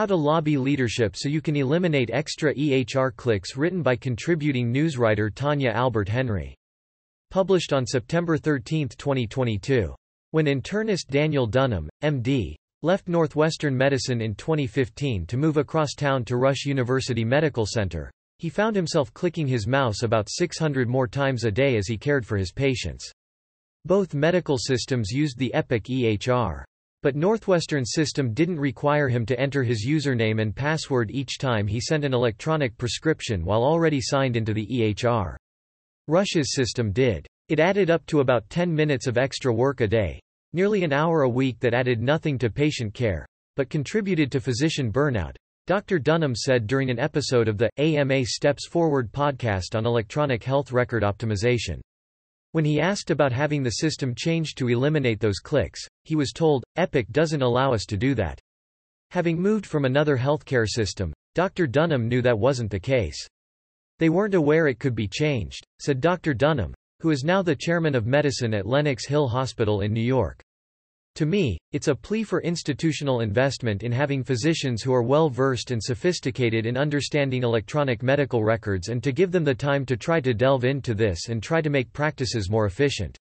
How to Lobby Leadership So You Can Eliminate Extra EHR Clicks written by contributing newswriter Tanya Albert Henry. Published on September 13, 2022. When internist Daniel Dunham, MD, left Northwestern Medicine in 2015 to move across town to Rush University Medical Center, he found himself clicking his mouse about 600 more times a day as he cared for his patients. Both medical systems used the Epic EHR. But Northwestern system didn't require him to enter his username and password each time he sent an electronic prescription while already signed into the EHR. Rush's system did. It added up to about 10 minutes of extra work a day, nearly an hour a week that added nothing to patient care, but contributed to physician burnout. Dr. Dunham said during an episode of the AMA Steps Forward podcast on electronic health record optimization. When he asked about having the system changed to eliminate those clicks, he was told, Epic doesn't allow us to do that. Having moved from another healthcare system, Dr. Dunham knew that wasn't the case. They weren't aware it could be changed, said Dr. Dunham, who is now the chairman of medicine at Lenox Hill Hospital in New York. To me, it's a plea for institutional investment in having physicians who are well versed and sophisticated in understanding electronic medical records and to give them the time to try to delve into this and try to make practices more efficient.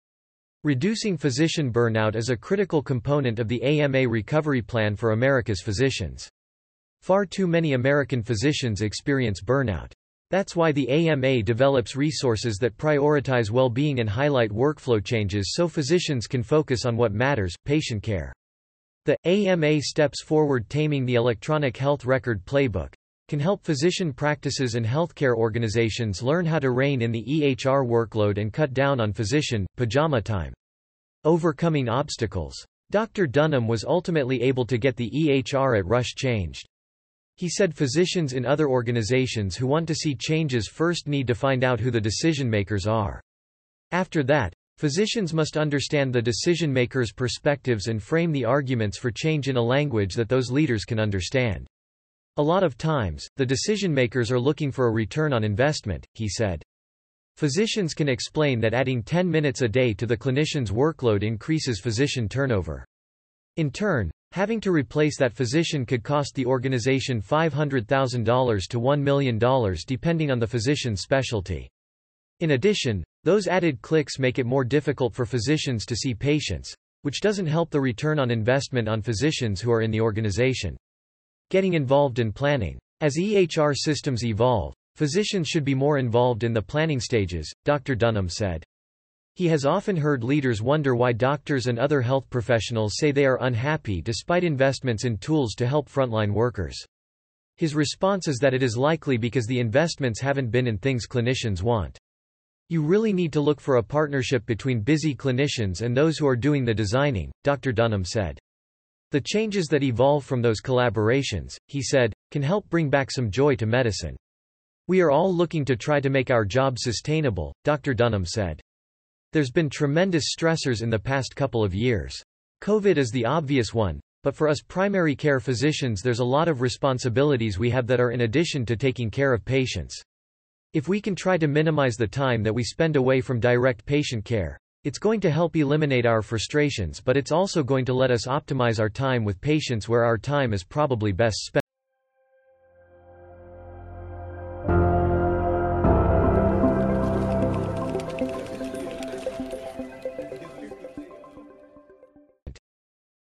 Reducing physician burnout is a critical component of the AMA recovery plan for America's physicians. Far too many American physicians experience burnout. That's why the AMA develops resources that prioritize well-being and highlight workflow changes so physicians can focus on what matters, patient care. The AMA Steps Forward Taming the Electronic Health Record Playbook can help physician practices and healthcare organizations learn how to rein in the EHR workload and cut down on physician, pajama time. Overcoming obstacles. Dr. Dunham was ultimately able to get the EHR at Rush changed. He said physicians in other organizations who want to see changes first need to find out who the decision makers are. After that, physicians must understand the decision makers' perspectives and frame the arguments for change in a language that those leaders can understand. A lot of times, the decision makers are looking for a return on investment, he said. Physicians can explain that adding 10 minutes a day to the clinician's workload increases physician turnover. In turn, Having to replace that physician could cost the organization $500,000 to $1 million depending on the physician's specialty. In addition, those added clicks make it more difficult for physicians to see patients, which doesn't help the return on investment on physicians who are in the organization. Getting involved in planning. As EHR systems evolve, physicians should be more involved in the planning stages, Dr. Dunham said. He has often heard leaders wonder why doctors and other health professionals say they are unhappy despite investments in tools to help frontline workers. His response is that it is likely because the investments haven't been in things clinicians want. You really need to look for a partnership between busy clinicians and those who are doing the designing, Dr. Dunham said. The changes that evolve from those collaborations, he said, can help bring back some joy to medicine. We are all looking to try to make our job sustainable, Dr. Dunham said. There's been tremendous stressors in the past couple of years. COVID is the obvious one, but for us primary care physicians there's a lot of responsibilities we have that are in addition to taking care of patients. If we can try to minimize the time that we spend away from direct patient care, it's going to help eliminate our frustrations but it's also going to let us optimize our time with patients where our time is probably best spent.